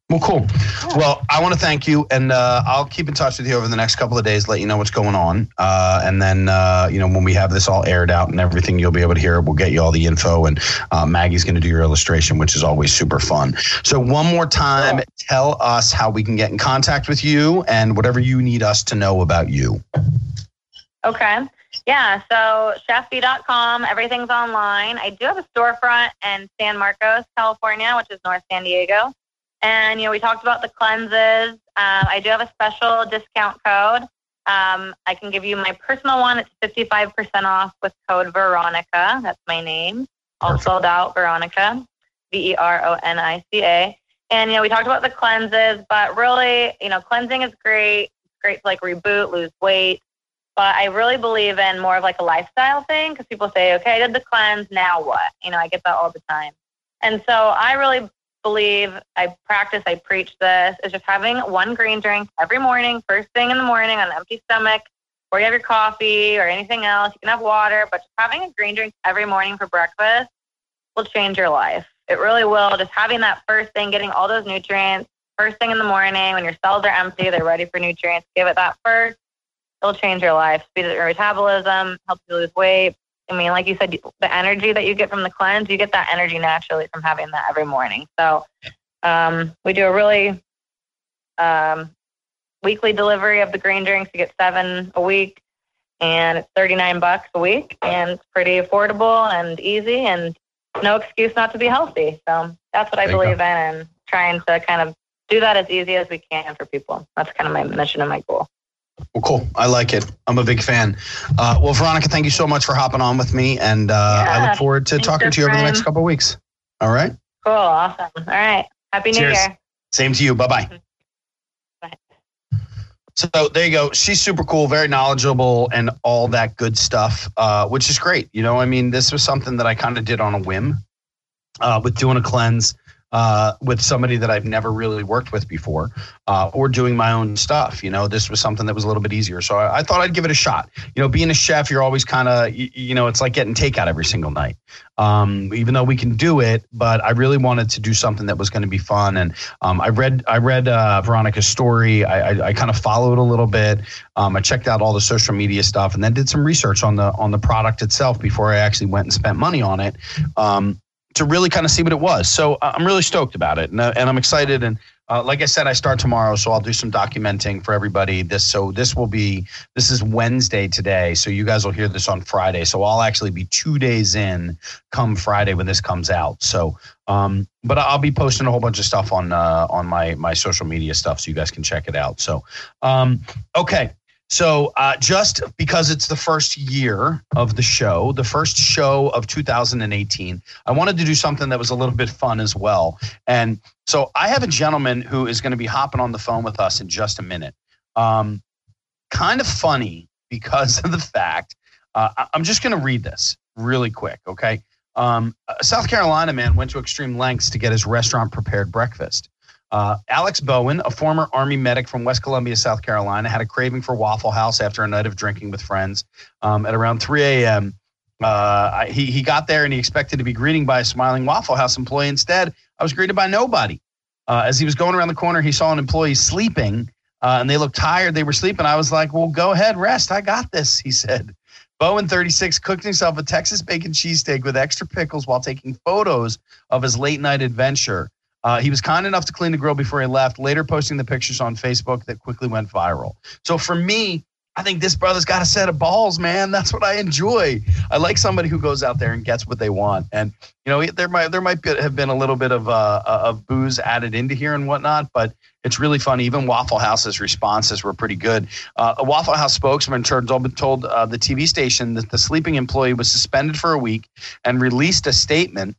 Well, cool. Well, I want to thank you, and uh, I'll keep in touch with you over the next couple of days, let you know what's going on, uh, and then uh, you know when we have this all aired out and everything, you'll be able to hear it. We'll get you all the info, and uh, Maggie's going to do your illustration, which is always super fun. So, one more time, tell us how we can get in contact with you and whatever you need us to know about you. Okay. Yeah, so chefv.com, everything's online. I do have a storefront in San Marcos, California, which is North San Diego. And, you know, we talked about the cleanses. Um, I do have a special discount code. Um, I can give you my personal one. It's 55% off with code Veronica. That's my name. All Perfect. spelled out, Veronica. V E R O N I C A. And, you know, we talked about the cleanses, but really, you know, cleansing is great. It's great to like reboot, lose weight. But I really believe in more of like a lifestyle thing because people say, okay, I did the cleanse, now what? You know, I get that all the time. And so I really believe, I practice, I preach this, is just having one green drink every morning, first thing in the morning on an empty stomach, or you have your coffee or anything else. You can have water, but just having a green drink every morning for breakfast will change your life. It really will. Just having that first thing, getting all those nutrients first thing in the morning when your cells are empty, they're ready for nutrients. Give it that first it'll change your life. Speed up your metabolism, helps you lose weight. I mean, like you said, the energy that you get from the cleanse, you get that energy naturally from having that every morning. So um, we do a really um, weekly delivery of the green drinks. You get seven a week, and it's 39 bucks a week, and it's pretty affordable and easy, and no excuse not to be healthy. So that's what I believe in, and trying to kind of do that as easy as we can for people. That's kind of my mission and my goal. Well, cool. I like it. I'm a big fan. Uh, well, Veronica, thank you so much for hopping on with me, and uh, yeah, I look forward to talking to you over the next couple of weeks. All right. Cool. Awesome. All right. Happy New Cheers. Year. Same to you. Bye-bye. Bye. So there you go. She's super cool, very knowledgeable, and all that good stuff, uh, which is great. You know, I mean, this was something that I kind of did on a whim uh, with doing a cleanse uh, with somebody that I've never really worked with before, uh, or doing my own stuff. You know, this was something that was a little bit easier. So I, I thought I'd give it a shot. You know, being a chef, you're always kind of, you, you, know, it's like getting takeout every single night. Um, even though we can do it, but I really wanted to do something that was going to be fun. And um, I read, I read uh, Veronica's story. I, I, I kind of followed a little bit. Um, I checked out all the social media stuff, and then did some research on the on the product itself before I actually went and spent money on it. Um, to really kind of see what it was. So uh, I'm really stoked about it, and, uh, and I'm excited. And uh, like I said, I start tomorrow, so I'll do some documenting for everybody. This so this will be this is Wednesday today, so you guys will hear this on Friday. So I'll actually be two days in come Friday when this comes out. So, um, but I'll be posting a whole bunch of stuff on uh, on my my social media stuff, so you guys can check it out. So, um, okay. So, uh, just because it's the first year of the show, the first show of 2018, I wanted to do something that was a little bit fun as well. And so, I have a gentleman who is going to be hopping on the phone with us in just a minute. Um, kind of funny because of the fact, uh, I'm just going to read this really quick, okay? Um, South Carolina man went to extreme lengths to get his restaurant prepared breakfast. Uh, Alex Bowen, a former Army medic from West Columbia, South Carolina, had a craving for Waffle House after a night of drinking with friends. Um, at around 3 a.m., uh, he, he got there and he expected to be greeted by a smiling Waffle House employee. Instead, I was greeted by nobody. Uh, as he was going around the corner, he saw an employee sleeping uh, and they looked tired. They were sleeping. I was like, well, go ahead, rest. I got this, he said. Bowen, 36, cooked himself a Texas bacon cheesesteak with extra pickles while taking photos of his late night adventure. Uh, he was kind enough to clean the grill before he left, later posting the pictures on Facebook that quickly went viral. So for me, I think this brother's got a set of balls, man. That's what I enjoy. I like somebody who goes out there and gets what they want. And you know, there might there might be, have been a little bit of uh, uh, of booze added into here and whatnot, but it's really fun. Even Waffle House's responses were pretty good. Uh, a Waffle House spokesman told, told uh, the TV station that the sleeping employee was suspended for a week and released a statement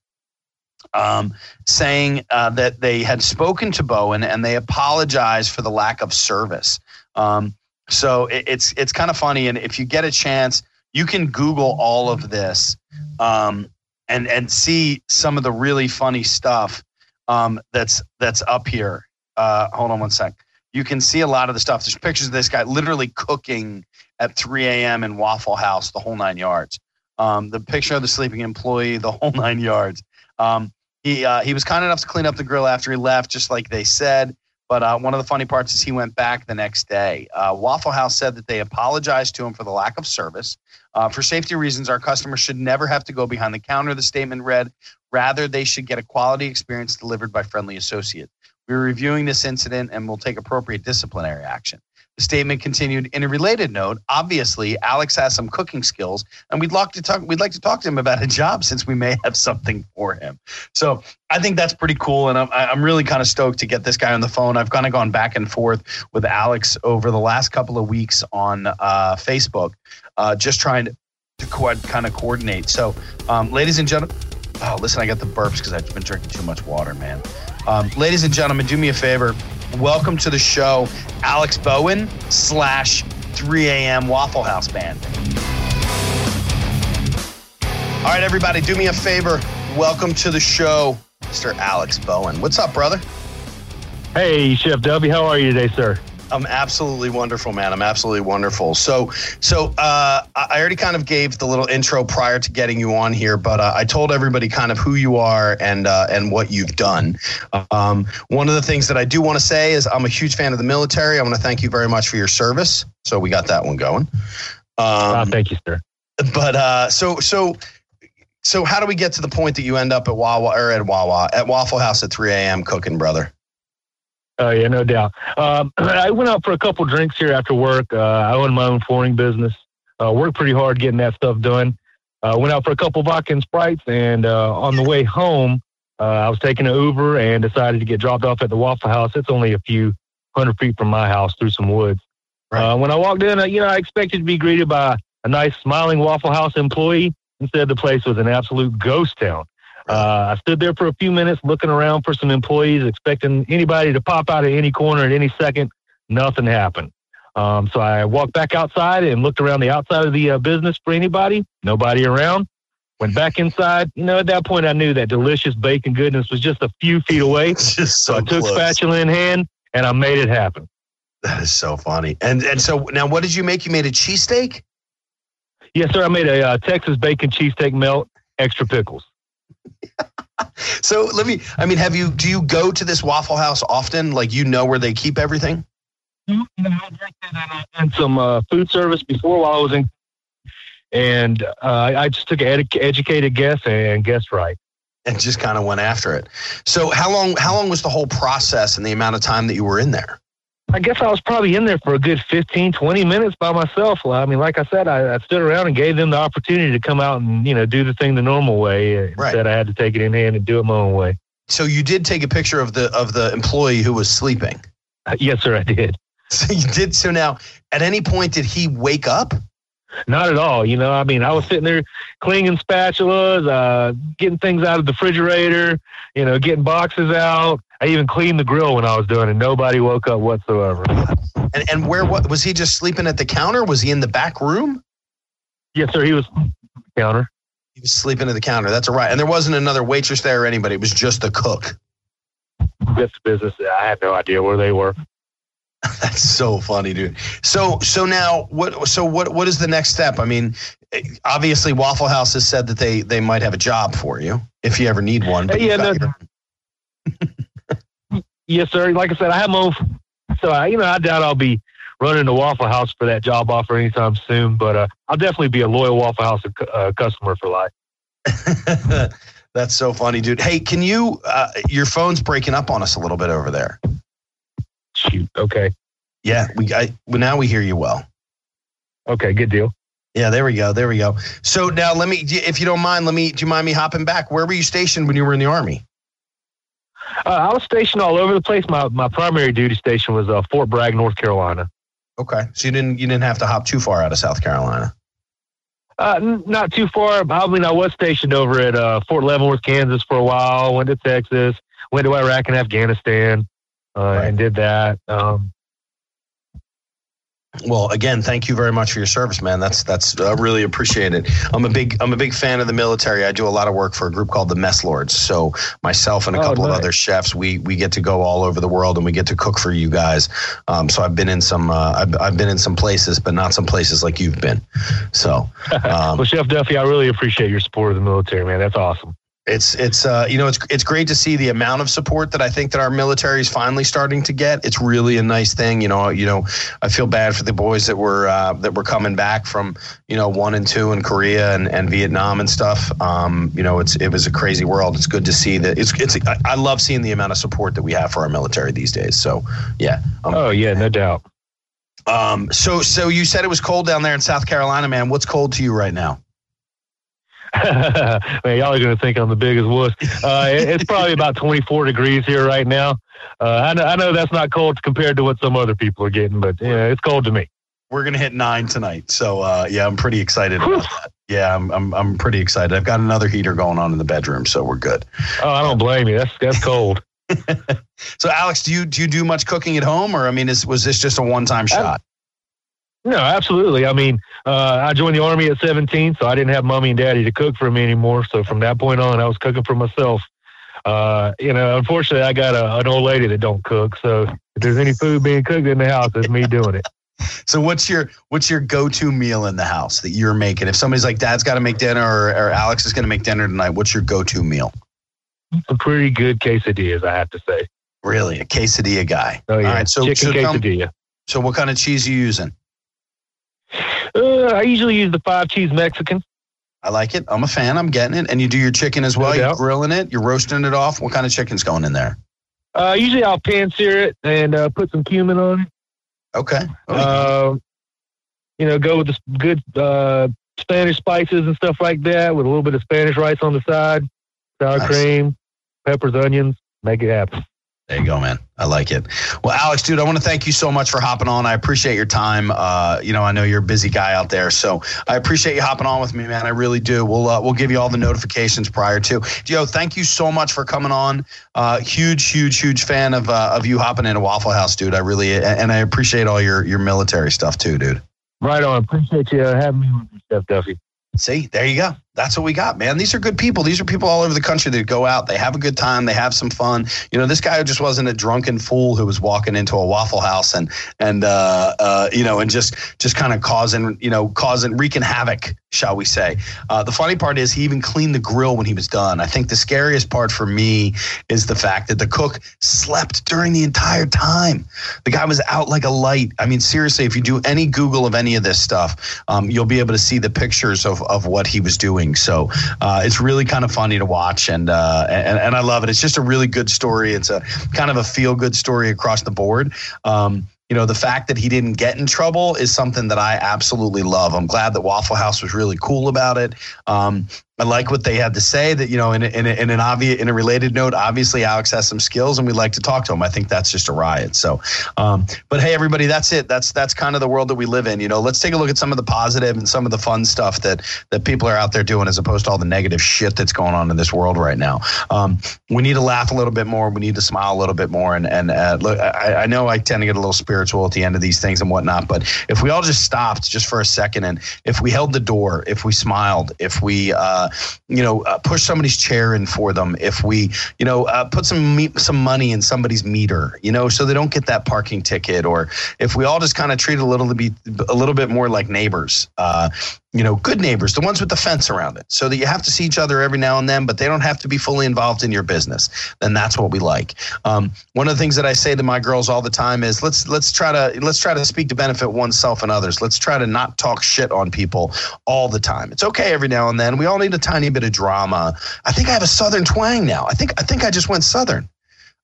um, saying uh, that they had spoken to Bowen and they apologized for the lack of service. Um, so it, it's it's kind of funny, and if you get a chance, you can Google all of this um, and and see some of the really funny stuff um, that's that's up here. Uh, hold on one sec. You can see a lot of the stuff. There's pictures of this guy literally cooking at 3 a.m. in Waffle House, the whole nine yards. Um, the picture of the sleeping employee, the whole (laughs) nine yards. Um, he uh, he was kind enough to clean up the grill after he left, just like they said. But uh, one of the funny parts is he went back the next day. Uh, Waffle House said that they apologized to him for the lack of service. Uh, for safety reasons, our customers should never have to go behind the counter. The statement read, rather they should get a quality experience delivered by friendly associates. We're reviewing this incident and will take appropriate disciplinary action. Statement continued in a related note. Obviously, Alex has some cooking skills, and we'd like to talk. We'd like to talk to him about a job since we may have something for him. So I think that's pretty cool, and I'm I'm really kind of stoked to get this guy on the phone. I've kind of gone back and forth with Alex over the last couple of weeks on uh, Facebook, uh, just trying to, to co- kind of coordinate. So, um, ladies and gentlemen, oh, listen, I got the burps because I've been drinking too much water, man. Um, ladies and gentlemen, do me a favor welcome to the show, Alex Bowen slash 3 a.m. Waffle House Band. All right, everybody, do me a favor. Welcome to the show, Mr. Alex Bowen. What's up, brother? Hey, Chef W. How are you today, sir? I'm absolutely wonderful, man. I'm absolutely wonderful. So, so uh, I already kind of gave the little intro prior to getting you on here, but uh, I told everybody kind of who you are and uh, and what you've done. Um, one of the things that I do want to say is I'm a huge fan of the military. I want to thank you very much for your service. So we got that one going. Um, oh, thank you, sir. But uh, so so so how do we get to the point that you end up at Wawa or at Wawa at Waffle House at 3 a.m. cooking, brother? Oh yeah, no doubt. Um, (clears throat) I went out for a couple drinks here after work. Uh, I own my own flooring business. Uh, worked pretty hard getting that stuff done. Uh, went out for a couple vodka and sprites, and uh, on the way home, uh, I was taking an Uber and decided to get dropped off at the Waffle House. It's only a few hundred feet from my house through some woods. Right. Uh, when I walked in, you know, I expected to be greeted by a nice, smiling Waffle House employee. Instead, the place was an absolute ghost town. Uh, I stood there for a few minutes looking around for some employees, expecting anybody to pop out of any corner at any second. Nothing happened. Um, so I walked back outside and looked around the outside of the uh, business for anybody. Nobody around. Went back inside. You know, at that point, I knew that delicious bacon goodness was just a few feet away. (laughs) so, so I took close. spatula in hand and I made it happen. That is so funny. And and so now, what did you make? You made a cheesesteak. Yes, sir. I made a uh, Texas bacon cheesesteak melt, extra pickles. (laughs) so let me i mean have you do you go to this waffle house often? Like you know where they keep everything? No, and some uh, food service before while i was in and uh, i just took an ed- educated guess and guessed right. And just kind of went after it. So how long how long was the whole process and the amount of time that you were in there I guess I was probably in there for a good 15, 20 minutes by myself. I mean, like I said, I, I stood around and gave them the opportunity to come out and, you know, do the thing the normal way. Right. Instead, I had to take it in hand and do it my own way. So you did take a picture of the of the employee who was sleeping. Uh, yes, sir, I did. (laughs) So you did. So now, at any point, did he wake up? Not at all. You know, I mean, I was sitting there cleaning spatulas, uh, getting things out of the refrigerator, you know, getting boxes out. I even cleaned the grill when I was doing it. Nobody woke up whatsoever. And and where what was he just sleeping at the counter? Was he in the back room? Yes, sir. He was counter. He was sleeping at the counter. That's all right. And there wasn't another waitress there or anybody. It was just the cook. This business. I had no idea where they were. (laughs) That's so funny, dude. So so now what so what what is the next step? I mean, obviously Waffle House has said that they they might have a job for you if you ever need one. But yeah, no, your... (laughs) yes, sir. Like I said, I have my own, so I, you know I doubt I'll be running to Waffle House for that job offer anytime soon. But uh, I'll definitely be a loyal Waffle House uh, customer for life. (laughs) That's so funny, dude. Hey, can you? Uh, your phone's breaking up on us a little bit over there. Shoot. Okay. Yeah, we I, well, now we hear you well. Okay, good deal. Yeah, there we go. There we go. So now let me, if you don't mind, let me. Do you mind me hopping back? Where were you stationed when you were in the army? Uh, I was stationed all over the place. My my primary duty station was uh, Fort Bragg, North Carolina. Okay, so you didn't you didn't have to hop too far out of South Carolina. Uh, n- not too far. I mean, I was stationed over at uh, Fort Leavenworth, Kansas, for a while. Went to Texas. Went to Iraq and Afghanistan uh, right. and did that. Um, well, again, thank you very much for your service, man. That's that's uh, really appreciated. I'm a big I'm a big fan of the military. I do a lot of work for a group called the Mess Lords. So myself and a oh, couple nice. of other chefs, we we get to go all over the world and we get to cook for you guys. Um, so I've been in some uh, I've, I've been in some places, but not some places like you've been. So, (laughs) um, well, Chef Duffy, I really appreciate your support of the military, man. That's awesome it's it's uh, you know it's it's great to see the amount of support that I think that our military is finally starting to get. It's really a nice thing. You know, you know, I feel bad for the boys that were uh, that were coming back from you know one and two in Korea and, and Vietnam and stuff. Um, you know, it's it was a crazy world. It's good to see that. It's it's I love seeing the amount of support that we have for our military these days. So yeah. Um, oh yeah, no doubt. Um, so so you said it was cold down there in South Carolina, man. What's cold to you right now? (laughs) man, y'all are going to think I'm the biggest wuss. Uh, it, it's probably about 24 degrees here right now. Uh, I, know, I know that's not cold compared to what some other people are getting, but yeah, it's cold to me. We're gonna hit nine tonight, so uh, yeah, I'm pretty excited about that. Yeah, I'm, I'm I'm pretty excited. I've got another heater going on in the bedroom, so we're good. Oh, I don't blame you. That's that's cold. (laughs) so, Alex, do you do you do much cooking at home, or I mean, is, was this just a one time shot? No, absolutely. I mean, uh, I joined the army at 17, so I didn't have mommy and daddy to cook for me anymore. So from that point on, I was cooking for myself. Uh, you know, unfortunately, I got a, an old lady that don't cook. So if there's any food being cooked in the house, it's me doing it. (laughs) So what's your what's your go to meal in the house that you're making? If somebody's like, Dad's got to make dinner, or, or Alex is going to make dinner tonight, what's your go to meal? Some pretty good quesadillas, I have to say. Really, a quesadilla guy. Oh yeah, All right, so chicken so quesadilla. so what kind of cheese are you using? Uh, I usually use the five cheese Mexican. I like it. I'm a fan. I'm getting it. And you do your chicken as well. No you're grilling it. You're roasting it off. What kind of chicken's going in there? Uh, usually I'll pan sear it and uh, put some cumin on it. Okay. Uh, you know, go with the good uh, Spanish spices and stuff like that, with a little bit of Spanish rice on the side, sour nice. cream, peppers, onions. Make it happen. There you go, man. I like it. Well, Alex, dude, I want to thank you so much for hopping on. I appreciate your time. Uh, you know, I know you're a busy guy out there, so I appreciate you hopping on with me, man. I really do. We'll uh, we'll give you all the notifications prior to. Joe, thank you so much for coming on. Uh, huge, huge, huge fan of uh, of you hopping into Waffle House, dude. I really and I appreciate all your your military stuff too, dude. Right on. Appreciate you having me with Chef Duffy. See, there you go that's what we got, man. These are good people. These are people all over the country that go out. They have a good time. They have some fun. You know, this guy just wasn't a drunken fool who was walking into a Waffle House and and uh, uh, you know and just just kind of causing you know causing wreaking havoc, shall we say? Uh, the funny part is he even cleaned the grill when he was done. I think the scariest part for me is the fact that the cook slept during the entire time. The guy was out like a light. I mean, seriously, if you do any Google of any of this stuff, um, you'll be able to see the pictures of of what he was doing doing. So uh, it's really kind of funny to watch, and, uh, and and I love it. It's just a really good story. It's a kind of a feel good story across the board. Um, you know, the fact that he didn't get in trouble is something that I absolutely love. I'm glad that Waffle House was really cool about it. Um, I like what they had to say. That you know, in, in, in an obvious, in a related note, obviously Alex has some skills, and we'd like to talk to him. I think that's just a riot. So, um, but hey, everybody, that's it. That's that's kind of the world that we live in. You know, let's take a look at some of the positive and some of the fun stuff that that people are out there doing, as opposed to all the negative shit that's going on in this world right now. Um, we need to laugh a little bit more. We need to smile a little bit more. And and uh, look, I, I know I tend to get a little spiritual at the end of these things and whatnot, but if we all just stopped just for a second and if we held the door, if we smiled, if we uh, you know, uh, push somebody's chair in for them. If we, you know, uh, put some me- some money in somebody's meter, you know, so they don't get that parking ticket, or if we all just kind of treat a little bit a little bit more like neighbors, uh, you know, good neighbors, the ones with the fence around it, so that you have to see each other every now and then, but they don't have to be fully involved in your business. Then that's what we like. Um, one of the things that I say to my girls all the time is let's let's try to let's try to speak to benefit oneself and others. Let's try to not talk shit on people all the time. It's okay every now and then. We all need a tiny bit of drama. I think I have a southern twang now. I think I think I just went southern.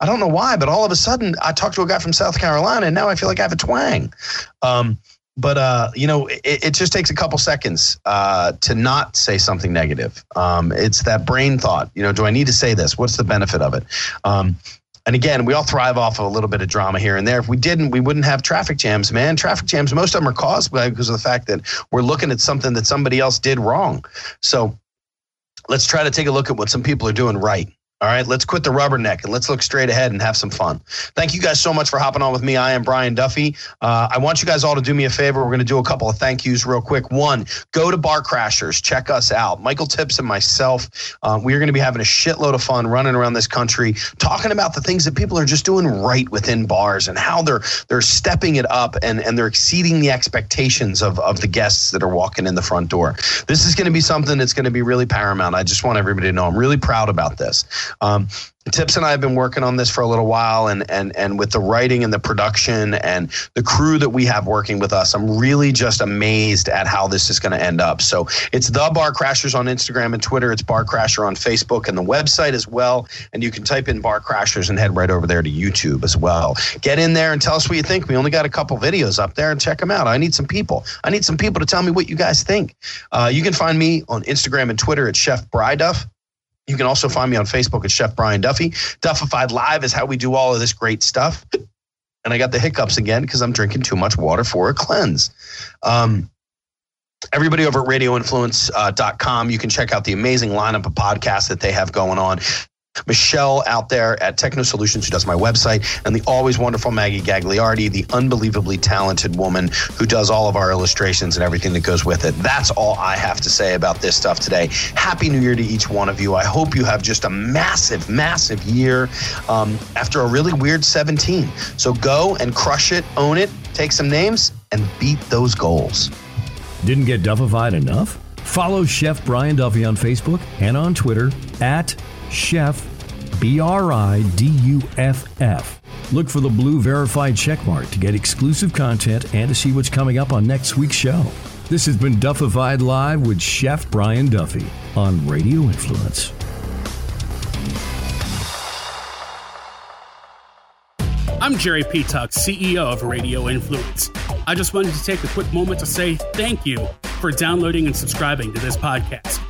I don't know why, but all of a sudden I talked to a guy from South Carolina, and now I feel like I have a twang. Um, but uh, you know, it, it, just takes a couple seconds uh, to not say something negative. Um, it's that brain thought. You know, do I need to say this? What's the benefit of it? Um, and again, we all thrive off of a little bit of drama here and there. If we didn't, we wouldn't have traffic jams, man. Traffic jams, most of them are caused by because of the fact that we're looking at something that somebody else did wrong. So let's try to take a look at what some people are doing right. All right, let's quit the rubberneck and let's look straight ahead and have some fun. Thank you guys so much for hopping on with me. I am Brian Duffy. Uh, I want you guys all to do me a favor. We're going to do a couple of thank yous real quick. One, go to Bar Crashers, check us out. Michael Tips and myself, uh, we are going to be having a shitload of fun running around this country, talking about the things that people are just doing right within bars and how they're they're stepping it up and and they're exceeding the expectations of of the guests that are walking in the front door. This is going to be something that's going to be really paramount. I just want everybody to know I'm really proud about this. Um, Tips and I have been working on this for a little while, and and and with the writing and the production and the crew that we have working with us, I'm really just amazed at how this is going to end up. So it's the Bar Crashers on Instagram and Twitter. It's Bar Crasher on Facebook and the website as well. And you can type in Bar Crashers and head right over there to YouTube as well. Get in there and tell us what you think. We only got a couple videos up there, and check them out. I need some people. I need some people to tell me what you guys think. Uh, you can find me on Instagram and Twitter at Chef Briduff. You can also find me on Facebook at Chef Brian Duffy. Duffified Live is how we do all of this great stuff. And I got the hiccups again because I'm drinking too much water for a cleanse. Um, everybody over at radioinfluence.com, uh, you can check out the amazing lineup of podcasts that they have going on. Michelle out there at Techno Solutions, who does my website, and the always wonderful Maggie Gagliardi, the unbelievably talented woman who does all of our illustrations and everything that goes with it. That's all I have to say about this stuff today. Happy New Year to each one of you. I hope you have just a massive, massive year um, after a really weird 17. So go and crush it, own it, take some names, and beat those goals. Didn't get Duffified enough? Follow Chef Brian Duffy on Facebook and on Twitter at Chef, B R I D U F F. Look for the blue verified checkmark to get exclusive content and to see what's coming up on next week's show. This has been Duffified Live with Chef Brian Duffy on Radio Influence. I'm Jerry P. Tuck, CEO of Radio Influence. I just wanted to take a quick moment to say thank you for downloading and subscribing to this podcast.